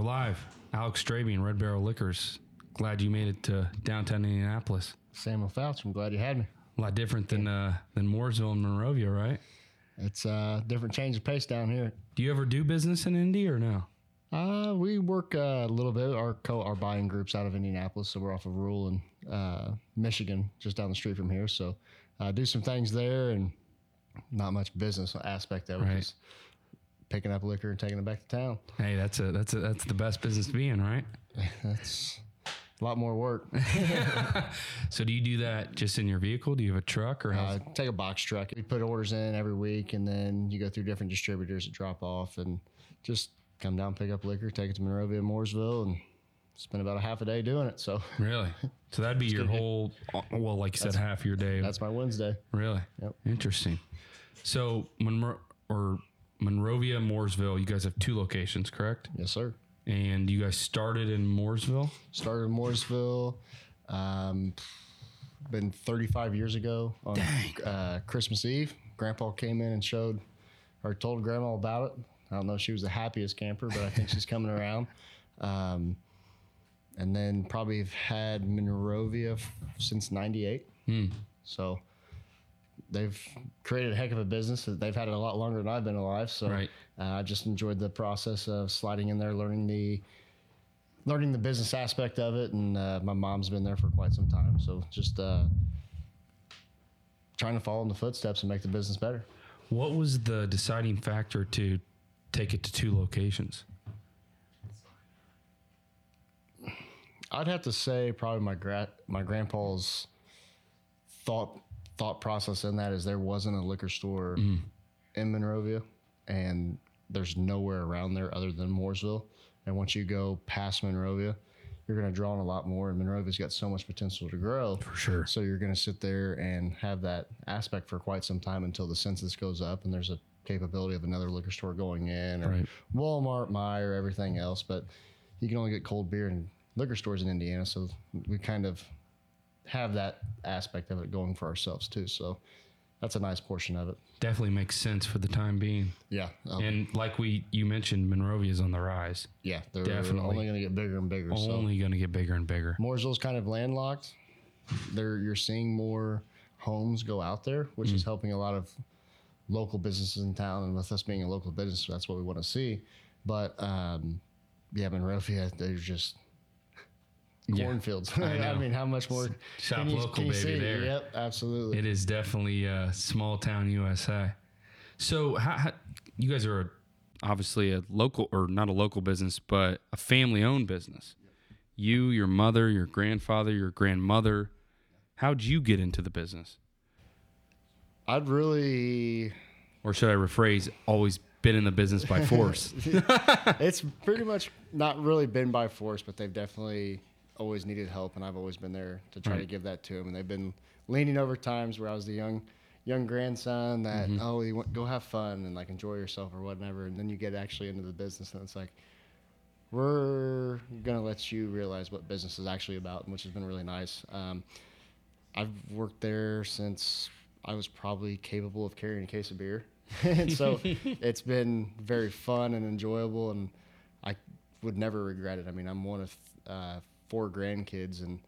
We're live. Alex Drabing, Red Barrel Liquors. Glad you made it to downtown Indianapolis. Samuel Foutch, I'm glad you had me. A lot different than uh, than Mooresville and Monrovia, right? It's a uh, different change of pace down here. Do you ever do business in Indy or no? Uh, we work uh, a little bit. Our co our buying groups out of Indianapolis, so we're off of Rural and uh, Michigan, just down the street from here. So uh, do some things there, and not much business aspect of it. Right. Just picking up liquor and taking it back to town. Hey, that's a that's a that's the best business to be in, right? That's a lot more work. So do you do that just in your vehicle? Do you have a truck or how? Uh, take a box truck. We put orders in every week, and then you go through different distributors that drop off, and just come down, pick up liquor, take it to Monrovia, and Mooresville, and spend about a half a day doing it. So really? So that'd be your whole well, like you said, half your day. that's my Wednesday. Really? Yep. Interesting. So Monro- or Monrovia, Mooresville, you guys have two locations, correct? Yes, sir. And you guys started in Mooresville. Started in Mooresville. Um, been 35 years ago on uh, Christmas Eve. Grandpa came in and showed or told Grandma about it. I don't know if she was the happiest camper, but I think she's coming around. Um, and then probably have had Monrovia f- since 98. So they've created a heck of a business. They've had it a lot longer than I've been alive. So Right. uh, I just enjoyed the process of sliding in there, learning the learning the business aspect of it. And uh, my mom's been there for quite some time. So just uh, trying to follow in the footsteps and make the business better. What was the deciding factor to take it to two locations? I'd have to say probably my gra- my grandpa's thought thought process in that is there wasn't a liquor store mm-hmm. in Monrovia, and there's nowhere around there other than Mooresville. And once you go past Monrovia, you're going to draw on a lot more. And Monrovia's got so much potential to grow. For sure. So you're going to sit there and have that aspect for quite some time until the census goes up and there's a capability of another liquor store going in or Right. Walmart, Meijer, everything else. But you can only get cold beer in liquor stores in Indiana. So we kind of have that aspect of it going for ourselves too. So that's a nice portion of it. Definitely makes sense for the time being. Yeah. Um, And like we you mentioned, Monrovia is on the rise. yeah. They're definitely. only going to get bigger and bigger. So Only going to get bigger and bigger. Mooresville's kind of landlocked. There, you're seeing more homes go out there, which is helping a lot of local businesses in town. And with us being a local business, that's what we want to see. But um, yeah, Monrovia, they're just Yeah. cornfields. I I, mean, how much more Shop can you, local, can you baby, see? there. Yep, absolutely. It is definitely a small town USA. So, how, how, you guys are obviously a local, or not a local business, but a family owned business. You, your mother, your grandfather, your grandmother. How'd you get into the business? I'd really Or should I rephrase, always been in the business by force? it's pretty much not really been by force, but they've definitely always needed help, and I've always been there to try to give that to them. And they've been leaning over times where I was the young, young grandson that oh, you want, go have fun and like enjoy yourself or whatever, and then you get actually into the business, and it's like we're gonna let you realize what business is actually about, which has been really nice. Um, I've worked there since I was probably capable of carrying a case of beer. and so it's been very fun and enjoyable, and I would never regret it. I mean, I'm one of uh, four grandkids, and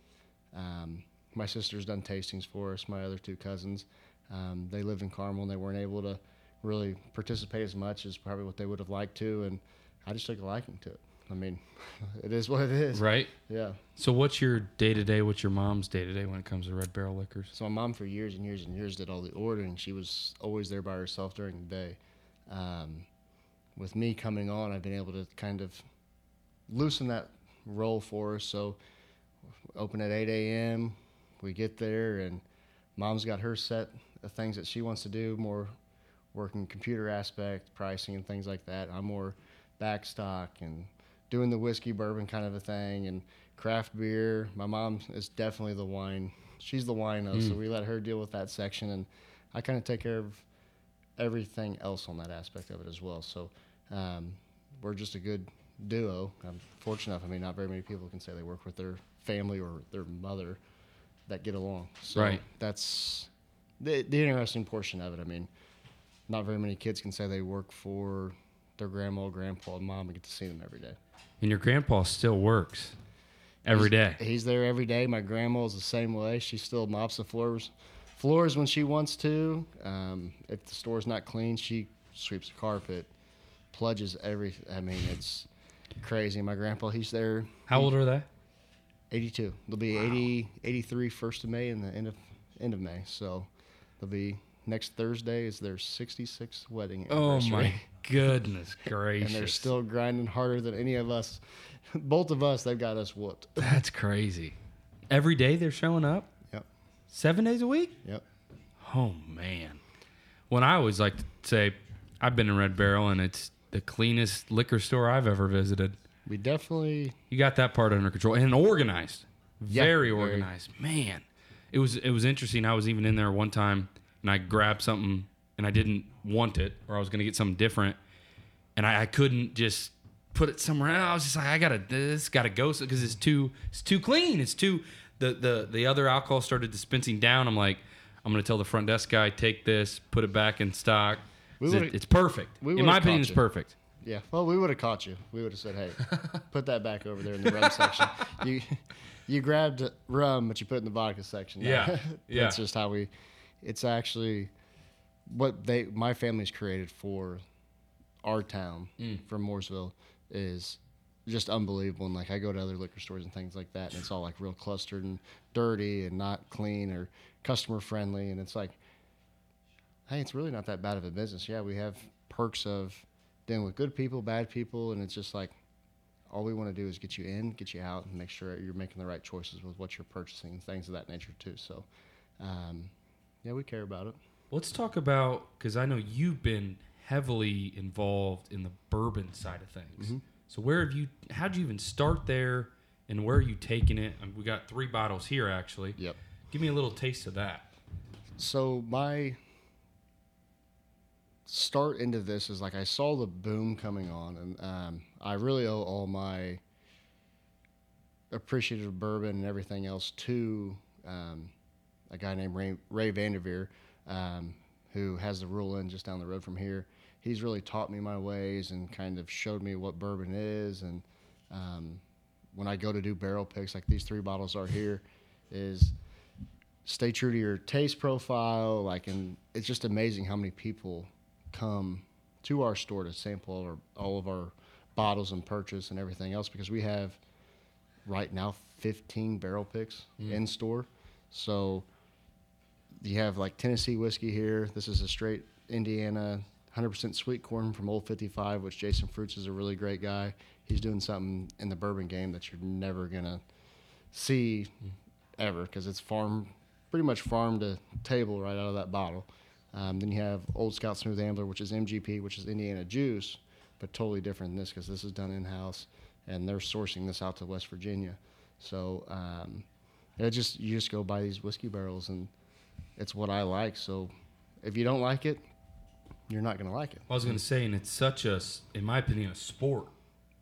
um, my sister's done tastings for us. My other two cousins, um, they live in Carmel, and they weren't able to really participate as much as probably what they would have liked to, and I just took a liking to it. I mean, it is what it is. right? Yeah. So, what's your day to day? What's your mom's day to day when it comes to Red Barrel Liquors? So my mom for years and years and years did all the ordering. She was always there by herself during the day. Um, with me coming on, I've been able to kind of loosen that role for us. So open at 8 a.m. We get there, and mom's got her set of things that she wants to do, more working computer aspect, pricing, and things like that. I'm more backstock and doing the whiskey bourbon kind of a thing and craft beer. My mom is definitely the wine. She's the wino, so we let her deal with that section, and I kind of take care of everything else on that aspect of it as well. So um, we're just a good duo. I'm fortunate enough. I mean, not very many people can say they work with their family or their mother that get along. So Right. that's the, the interesting portion of it. I mean, not very many kids can say they work for their grandma, grandpa, and mom and get to see them every day. And your grandpa still works every day. He's there every day. My grandma is the same way. She still mops the floors, floors when she wants to. Um, if the store's not clean, she sweeps the carpet, pludges every. I mean, it's crazy. My grandpa, he's there. How old are they? 82. They'll be 80, 83 first of May and the end of end of May. So they'll be next Thursday is their 66th wedding anniversary. Oh my goodness gracious! and they're still grinding harder than any of us. Both of us, they've got us whooped. That's crazy. Every day they're showing up. Yep. Seven days a week. Yep. Oh man. When I always like to say, I've been in Red Barrel and it's the cleanest liquor store I've ever visited. We definitely You got that part under control and organized. Yeah, very organized. Man. It was it was interesting. I was even in there one time and I grabbed something and I didn't want it or I was gonna get something different and I, I couldn't just put it somewhere else. I was just like, I gotta this gotta go because it's too it's too clean. It's too the the the other alcohol started dispensing down. I'm like, I'm gonna tell the front desk guy, take this, put it back in stock. We It's- it's perfect. we in my opinion, caught it's you. perfect. Yeah, well, we would have caught you. We would have said, "Hey, put that back over there in the rum section." You, you grabbed rum, but you put it in the vodka section. Yeah, yeah. That's just how we. It's actually what they my family's created for our town Mm. from Mooresville is just unbelievable. And like I go to other liquor stores and things like that, and it's all like real clustered and dirty and not clean or customer friendly, and it's like hey, it's really not that bad of a business. Yeah, we have perks of dealing with good people, bad people, and it's just like all we want to do is get you in, get you out, and make sure you're making the right choices with what you're purchasing and things of that nature too. So, um, yeah, we care about it. Let's talk about because I know you've been heavily involved in the bourbon side of things. Mm-hmm. So where have you? How'd you even start there, and where are you taking it? I mean, we got three bottles here actually. Yep. Give me a little taste of that. So my start into this is like I saw the boom coming on, and um, I really owe all my appreciative bourbon and everything else to um, a guy named Ray, Ray Vanderveer, um, who has the Rural Inn just down the road from here. He's really taught me my ways and kind of showed me what bourbon is. And um, when I go to do barrel picks, like these three bottles are here, is stay true to your taste profile. Like, and it's just amazing how many people come to our store to sample all, our, all of our bottles and purchase and everything else because we have right now 15 barrel picks mm. in store. So you have like Tennessee whiskey here. This is a straight Indiana 100% sweet corn from Old 55, which Jason Fruits is a really great guy. He's doing something in the bourbon game that you're never going to see mm. ever because it's farm, pretty much farm to table right out of that bottle. Um, then you have Old Scout Smooth Ambler, which is MGP, which is Indiana Juice, but totally different than this because this is done in house and they're sourcing this out to West Virginia. So um, it just you just go buy these whiskey barrels and it's what I like. So if you don't like it, you're not gonna like it. I was going to say, and it's such a, in my opinion, a sport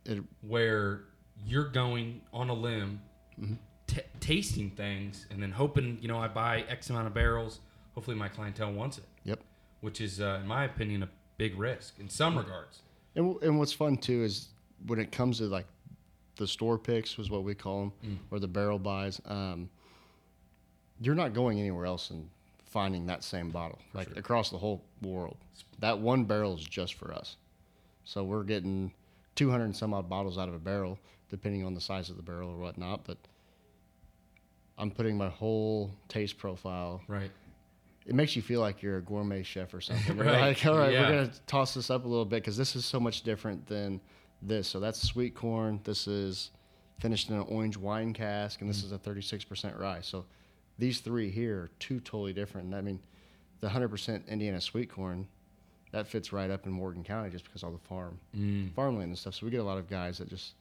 It where you're going on a limb, Mm-hmm. t- tasting things, and then hoping, you know, I buy X amount of barrels. Hopefully, my clientele wants it. Which is, uh, in my opinion, a big risk in some regards. And, and what's fun too is when it comes to like the store picks was what we call them, or the barrel buys. Um, you're not going anywhere else and finding that same bottle like across the whole world. That one barrel is just for us. So we're getting 200 and some odd bottles out of a barrel, depending on the size of the barrel or whatnot. But I'm putting my whole taste profile Right. It makes you feel like you're a gourmet chef or something. You're Right. like, all right, Yeah. we're gonna toss this up a little bit because this is so much different than this. So that's sweet corn. This is finished in an orange wine cask, and Mm. this is a 36% rye. So these three here are two totally different. I mean, the 100% Indiana sweet corn that fits right up in Morgan County just because all the farm Mm. farmland and stuff. So we get a lot of guys that just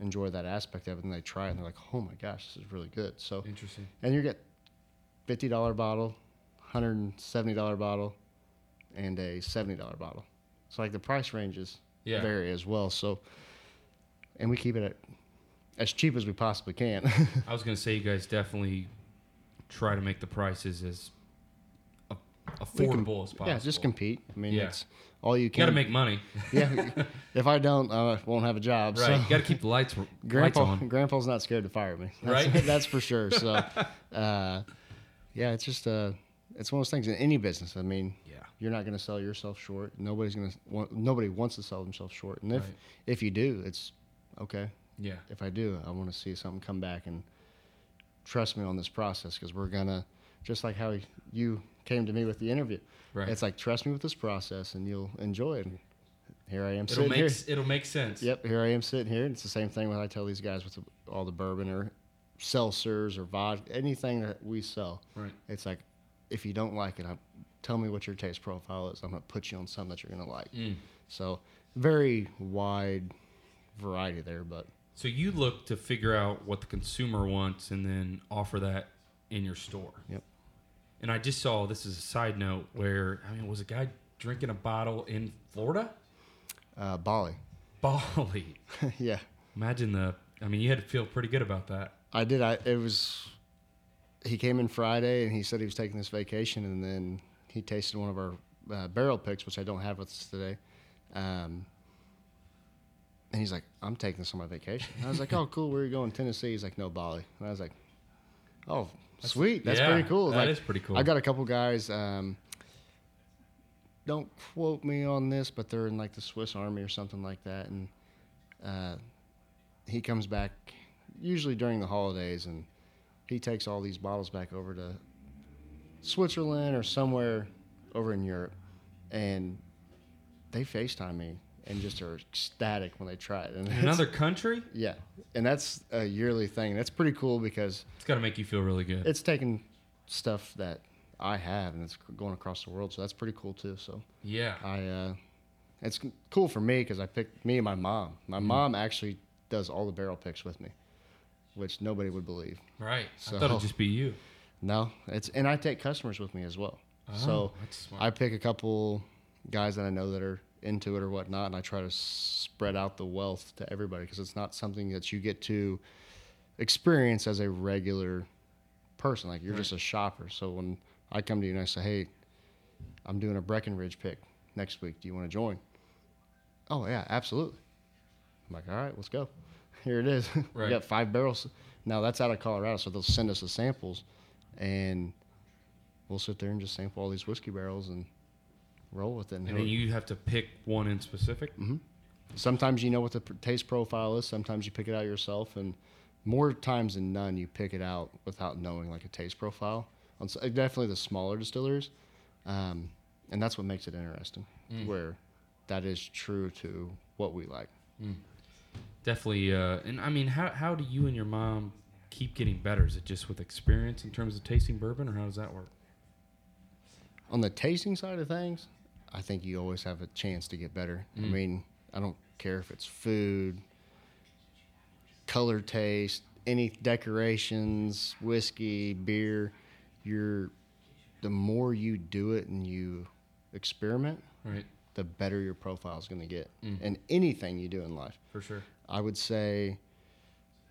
enjoy that aspect of it, and they try it, and they're like, oh my gosh, this is really good. So Interesting. and you get fifty dollar bottle, hundred and seventy dollar bottle, and a seventy dollar bottle. So like the price ranges Yeah. vary as well. So, and we keep it at as cheap as we possibly can. I was going to say, you guys definitely try to make the prices as affordable as possible. Yeah, just compete. I mean, Yeah. it's all you can. You got to make money, Yeah. if I don't, I won't have a job. right? So. You got to keep the lights lights Grandpa, on. Grandpa's not scared to fire me. That's, Right? That's for sure. So, uh, yeah, it's just uh, it's one of those things in any business. I mean, Yeah. you're not going to sell yourself short. Nobody's going to. Want, nobody wants to sell themselves short. And if Right. if you do, it's okay. Yeah. If I do, I want to see something come back and trust me on this process because we're gonna just like how you came to me with the interview. Right. It's like trust me with this process and you'll enjoy it. Here I am It'll sitting make here. it'll make sense. Yep, here I am sitting here. And it's the same thing when I tell these guys with the, all the bourbon or seltzers or vodka, anything that we sell. Right. It's like, if you don't like it, I, tell me what your taste profile is. I'm going to put you on something that you're going to like. Mm. So, very wide variety there, but So you look to figure out what the consumer wants and then offer that in your store. Yep. And I just saw this is a side note where I mean was a guy drinking a bottle in Florida? uh, Bali. Bali. yeah. Imagine the I mean you had to feel pretty good about that. I did. I it was. He came in Friday and he said he was taking this vacation, and then he tasted one of our uh, barrel picks, which I don't have with us today. Um, and he's like, "I'm taking this on my vacation." And I was like, "Oh, cool. Where are you going? Tennessee?" He's like, "No, Bali." And I was like, "Oh, sweet. That's yeah, pretty cool." That like, is pretty cool. I got a couple guys. Um, don't quote me on this, but they're in like the Swiss Army or something like that, and uh, he comes back usually during the holidays, and he takes all these bottles back over to Switzerland or somewhere over in Europe, and they FaceTime me and just are ecstatic when they try it. And Another country? yeah, and that's a yearly thing. That's pretty cool because It's got to make you feel really good. it's taking stuff that I have and it's going across the world. So that's pretty cool too. So yeah. I, uh, it's cool for me because I picked me and my mom. My Mm. mom actually does all the barrel picks with me, which nobody would believe. Right. I So- thought it'd just be you. No, it's and I take customers with me as well. Oh, so Oh, smart. I pick a couple guys that I know that are into it or whatnot, and I try to spread out the wealth to everybody because it's not something that you get to experience as a regular person. Like you're just a shopper. So when I come to you and I say, "Hey, I'm doing a Breckenridge pick next week. Do you want to join?" Oh yeah, absolutely. I'm like, all right, let's go. Here it is. Right. we got five barrels. Now that's out of Colorado, so they'll send us the samples, and we'll sit there and just sample all these whiskey barrels and roll with it. And and then you have to pick one in specific. Mm-hmm. sometimes you know what the taste profile is. Sometimes you pick it out yourself, and more times than none, you pick it out without knowing like a taste profile. On s- definitely the smaller distilleries, um, and that's what makes it interesting. Mm. Where that is true to what we like. Mm. Definitely. Uh, and I mean, how how do you and your mom keep getting better? Is it just with experience in terms of tasting bourbon, or how does that work? On the tasting side of things, I think you always have a chance to get better. I mean, I don't care if it's food, color taste, any decorations, whiskey, beer. You're the more you do it and you experiment, Right. The better your profile is going to get. Mm. And anything you do in life, For sure. I would say,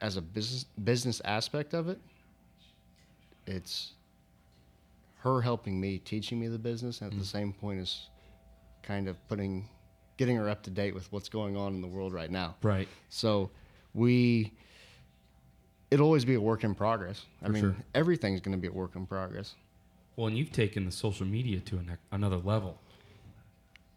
as a business business aspect of it, it's her helping me, teaching me the business, and at the mm. same point as kind of putting, getting her up to date with what's going on in the world right now. Right. So we, it'll always be a work in progress. I For mean, sure. everything's going to be a work in progress. Well, and you've taken the social media to an, another level,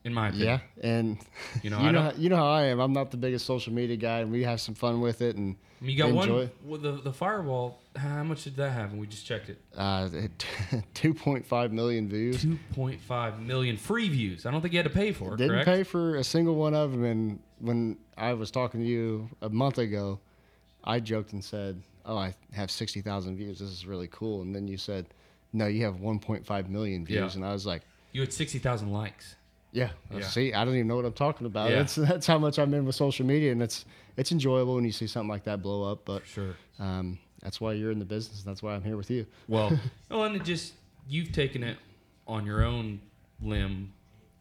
in my opinion. Yeah, and You know, you I know, how, you know how I am. I'm not the biggest social media guy, and we have some fun with it. And you got enjoy one. Well, the the fireball. How much did that have? And we just checked it. Uh, it- 2.5 million views. Two point five million free views. I don't think you had to pay for it. Didn't correct? pay for a single one of them. And when I was talking to you a month ago, I joked and said, "Oh, I have 60,000 views. This is really cool." And then you said, "No, you have 1.5 million views." Yeah. And I was like, You had sixty thousand likes. "Yeah, Yeah. see, I don't even know what I'm talking about. Yeah. That's that's how much I'm in with social media, and it's it's enjoyable when you see something like that blow up. But Sure. um, that's why you're in the business. And that's why I'm here with you. Well, well, and it just you've taken it on your own limb.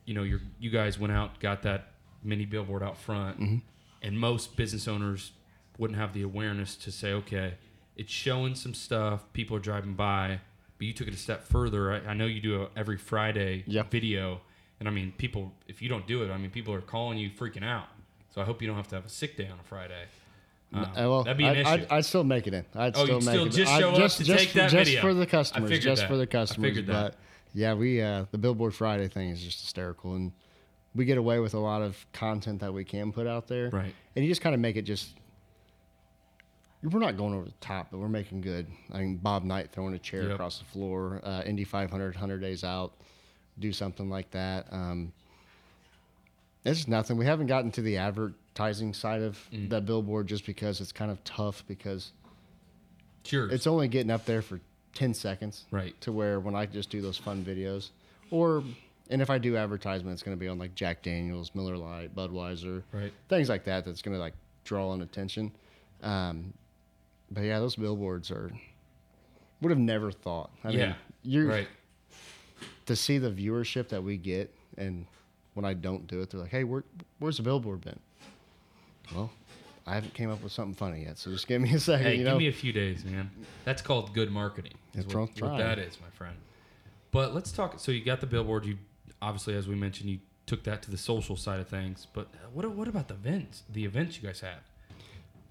You know, you you guys went out, got that mini billboard out front, Mm-hmm. and most business owners wouldn't have the awareness to say, okay, it's showing some stuff. People are driving by. but you took it a step further. I, I know you do a every Friday Yeah. video, and I mean, people if you don't do it, I mean, people are calling you freaking out. So I hope you don't have to have a sick day on a Friday. Um, Uh, well, that'd be an I'd, issue. I'd, I'd still make it in. I'd Oh, still make still it. just I'd show up just, to just, take that just video. for the I customers. Just that. for the I customers. figured that. Yeah, we uh, the Billboard Friday thing is just hysterical, and we get away with a lot of content that we can put out there. Right. And you just kind of make it just. We're not going over the top, but we're making good. I mean, Bob Knight throwing a chair Yep. across the floor, uh, Indy 500, 100 days out, do something like that. Um, it's nothing. We haven't gotten to the advertising side of Mm. that billboard just because it's kind of tough because it's only getting up there for 10 seconds. Right. To where when I just do those fun videos, or, and if I do advertisement, it's going to be on like Jack Daniels, Miller Lite, Budweiser, Right. things like that that's going to like draw in attention. Um, but yeah, those billboards are, would have never thought. I yeah. mean, you're, right. To see the viewership that we get and when I don't do it, they're like, "Hey, where, where's the billboard been?" Well, I haven't came up with something funny yet, so just give me a second. Hey, give know, me a few days, man. That's called good marketing. That's what, what I'm what trying. that is, my friend. But let's talk. So you got the billboard. You obviously, as we mentioned, you took that to the social side of things. But what what about the events? The events you guys have.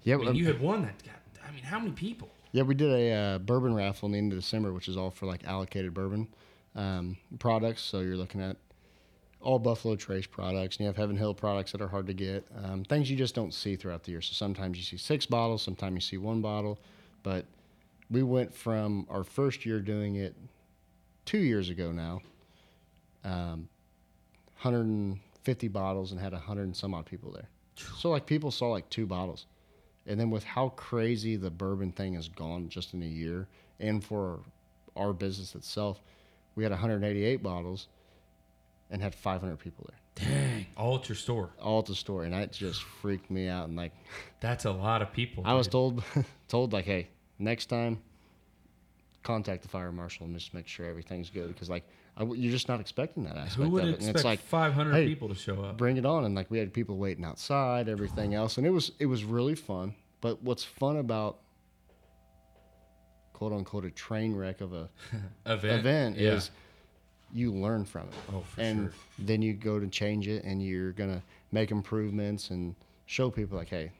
yeah, I mean, um, you had one that got. I mean, how many people? yeah, we did a uh, bourbon raffle in the end of December, which is all for like allocated bourbon um, products. So you're looking at all Buffalo Trace products, and you have Heaven Hill products that are hard to get. Um, things you just don't see throughout the year. So sometimes you see six bottles, sometimes you see one bottle. But we went from our first year doing it two years ago now, um, 150 bottles, and had 100 and some odd people there. So like people saw like two bottles. And then with how crazy the bourbon thing has gone just in a year, and for our business itself, we had 188 bottles and had 500 people there, Dang, all at your store. all at the store, and that just freaked me out. And like, That's a lot of people. I was told, told like, hey, next time, contact the fire marshal and just make sure everything's good because like I w you're just not expecting that aspect Who would of it. expect And it's like, 500 hey, people to show up? bring it on and like we had people waiting outside everything else and it was it was really fun but what's fun about quote unquote a train wreck of a Event, event yeah. is you learn from it Oh, for and sure. then you go to change it and you're gonna make improvements and show people like hey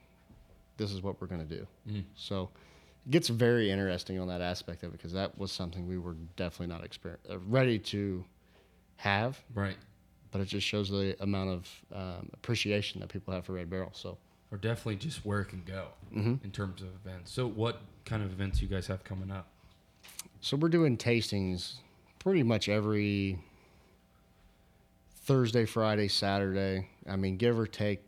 this is what we're gonna do Mm. so it gets very interesting on that aspect of it because that was something we were definitely not exper- uh, ready to have right. but it just shows the amount of um, appreciation that people have for Red Barrel. So Or definitely just where it can go Mhm. in terms of events. So, what kind of events you guys have coming up? So we're doing tastings pretty much every Thursday, Friday, Saturday. I mean, give or take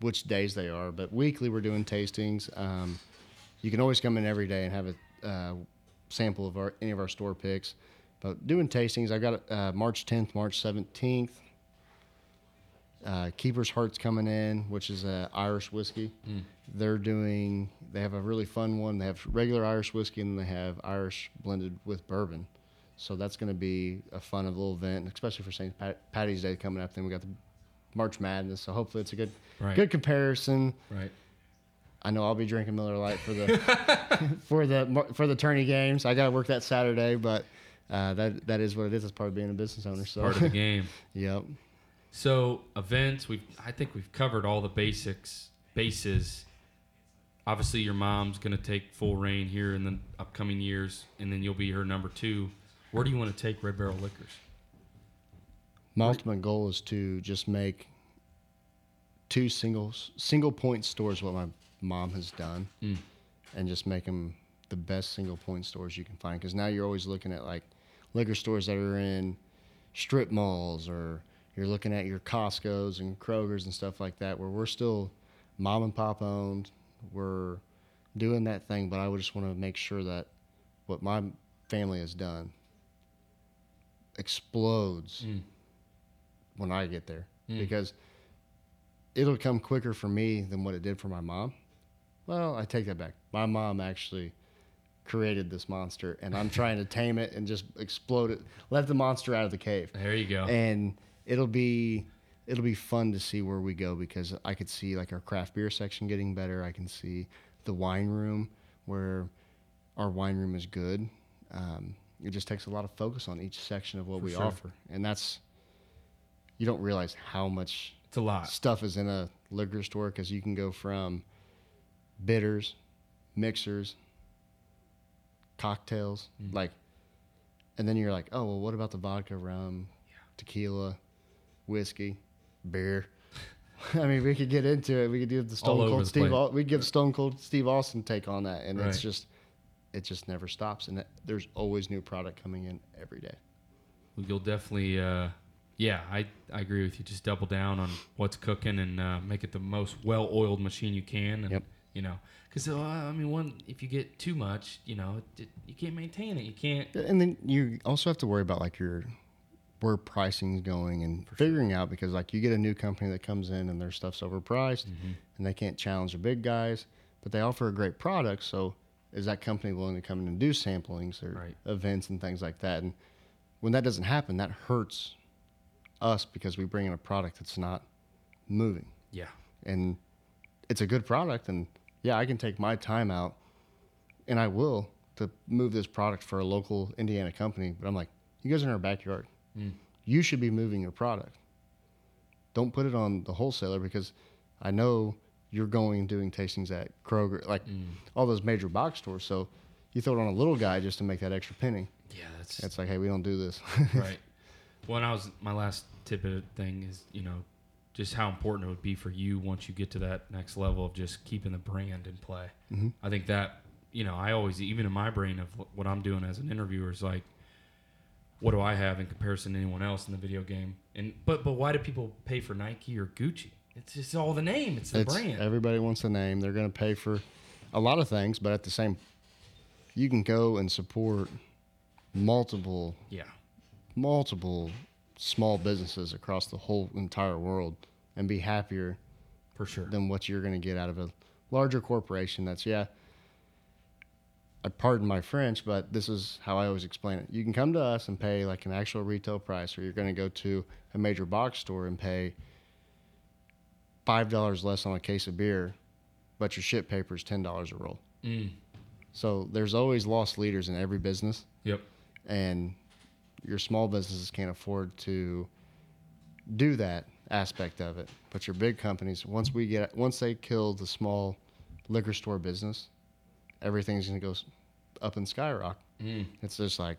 which days they are, but weekly we're doing tastings. Um, you can always come in every day and have a uh, sample of our any of our store picks. But doing tastings, I've got uh, March 10th, March 17th. Uh, Keeper's Heart's coming in, which is a Irish whiskey. They're doing. They have a really fun one. They have regular Irish whiskey and they have Irish blended with bourbon. So that's going to be a fun little event, especially for St. Pat- Patty's Day coming up. Then we got the March Madness, so hopefully it's a good, Right. good comparison. Right. I know I'll be drinking Miller Lite for the for the for the tourney games. I got to work that Saturday, but uh, that that is what it is. It's part of being a business owner. So Part of the game. yep. So events, we I think we've covered all the basics bases. Obviously, your mom's going to take full reign here in the upcoming years, and then you'll be her number two. Where do you want to take Red Barrel Liquors? My ultimate goal is to just make two single single point stores what my mom has done, Mm. and just make them the best single point stores you can find. Because now you're always looking at like liquor stores that are in strip malls, or you're looking at your Costco's and Kroger's and stuff like that, where we're still mom and pop owned. We're doing that thing, but I would just want to make sure that what my family has done explodes Mm. when I get there Mm. because it'll come quicker for me than what it did for my mom. Well, I take that back. My mom actually created this monster, and I'm trying to tame it and just explode it, let the monster out of the cave, There you go. and it'll be it'll be fun to see where we go because I could see like our craft beer section getting better. I can see the wine room where our wine room is good. Um, it just takes a lot of focus on each section of what For we sure. offer, and that's you don't realize how much It's a lot. stuff is in a liquor store because you can go from bitters, mixers, cocktails, Mm. like, and then you're like, oh well, what about the vodka, rum, tequila, whiskey, beer? I mean, we could get into it. We could do the Stone Cold Steve. We give Stone Cold Steve Austin take on that, and Right. it's just, it just never stops, and there's always new product coming in every day. You'll definitely, uh, yeah, I, I agree with you. Just double down on what's cooking and uh, make it the most well-oiled machine you can. And, Yep. You know, because uh, I mean, one if you get too much, you know, it, you can't maintain it. You can't. And then you also have to worry about like your where pricing's going and figuring out because like you get a new company that comes in and their stuff's overpriced Mm-hmm. and they can't challenge the big guys, but they offer a great product. So is that company willing to come in and do samplings or Right. events and things like that? And when that doesn't happen, that hurts us because we bring in a product that's not moving Yeah. and it's a good product and yeah i can take my time out and i will to move this product for a local indiana company but i'm like you guys are in our backyard Mm. you should be moving your product don't put it on the wholesaler because i know you're going and doing tastings at kroger like Mm. all those major box stores so you throw it on a little guy just to make that extra penny Yeah, that's it's like hey we don't do this right. Well, and I was my last tip tidbit thing is you know just how important it would be for you once you get to that next level of just keeping the brand in play. Mhm. I think that you know I always even in my brain of what I'm doing as an interviewer is like, what do I have in comparison to anyone else in the video game? And but but why do people pay for Nike or Gucci? It's just all the name. It's the It's- brand. Everybody wants a name. They're going to pay for a lot of things, but at the same, you can go and support multiple, yeah. multiple small businesses across the whole entire world and be happier For sure. than what you're going to get out of a larger corporation. That's yeah. I pardon my French, but this is how I always explain it. You can come to us and pay like an actual retail price, or you're going to go to a major box store and pay five dollars less on a case of beer, but your ship paper is ten dollars a roll. Mm. So there's always lost leaders in every business, Yep. and your small businesses can't afford to do that aspect of it. But your big companies, once we get once they kill the small liquor store business, everything's gonna go s- up in skyrocket. Mm. It's just like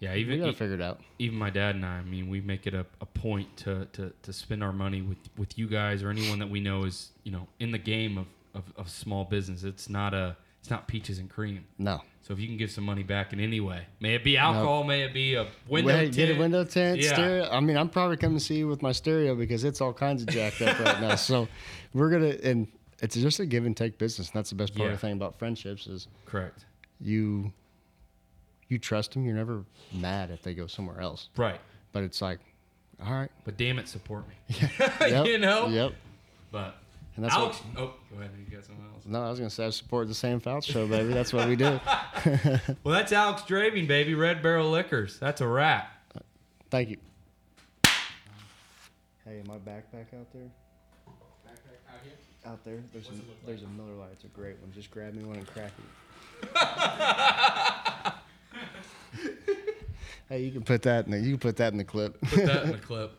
Yeah. even we gotta e- figure it out. even my dad and I, I mean, we make it a, a point to, to, to spend our money with, with you guys or anyone that we know is, you know, in the game of, of, of small business. It's not a, it's not peaches and cream. No, So if you can give some money back in any way, may it be alcohol, may it be a window tint. get a window tint, Yeah. stereo. I mean, I'm probably coming to see you with my stereo because it's all kinds of jacked up right now. So we're gonna and it's just a give and take business. And that's the best part Yeah. of the thing about friendships is Correct. you you trust them. You're never mad if they go somewhere else. Right. But it's like, all right, But damn it, support me. yep, you know? yep. But And that's Alex, what. oh, go ahead. You got something else. No, I was gonna say I support the Sam Foutch show, baby. That's what we do. Well, that's Alex Drabing, baby. Red Barrel Liquors. That's a wrap. Thank you. Hey, my backpack out there. Out there, there's a, there's a Miller Lite. It's a great one. Just grab me one and crack it. hey, you can put that in the you can put that in the clip. Put that in the clip.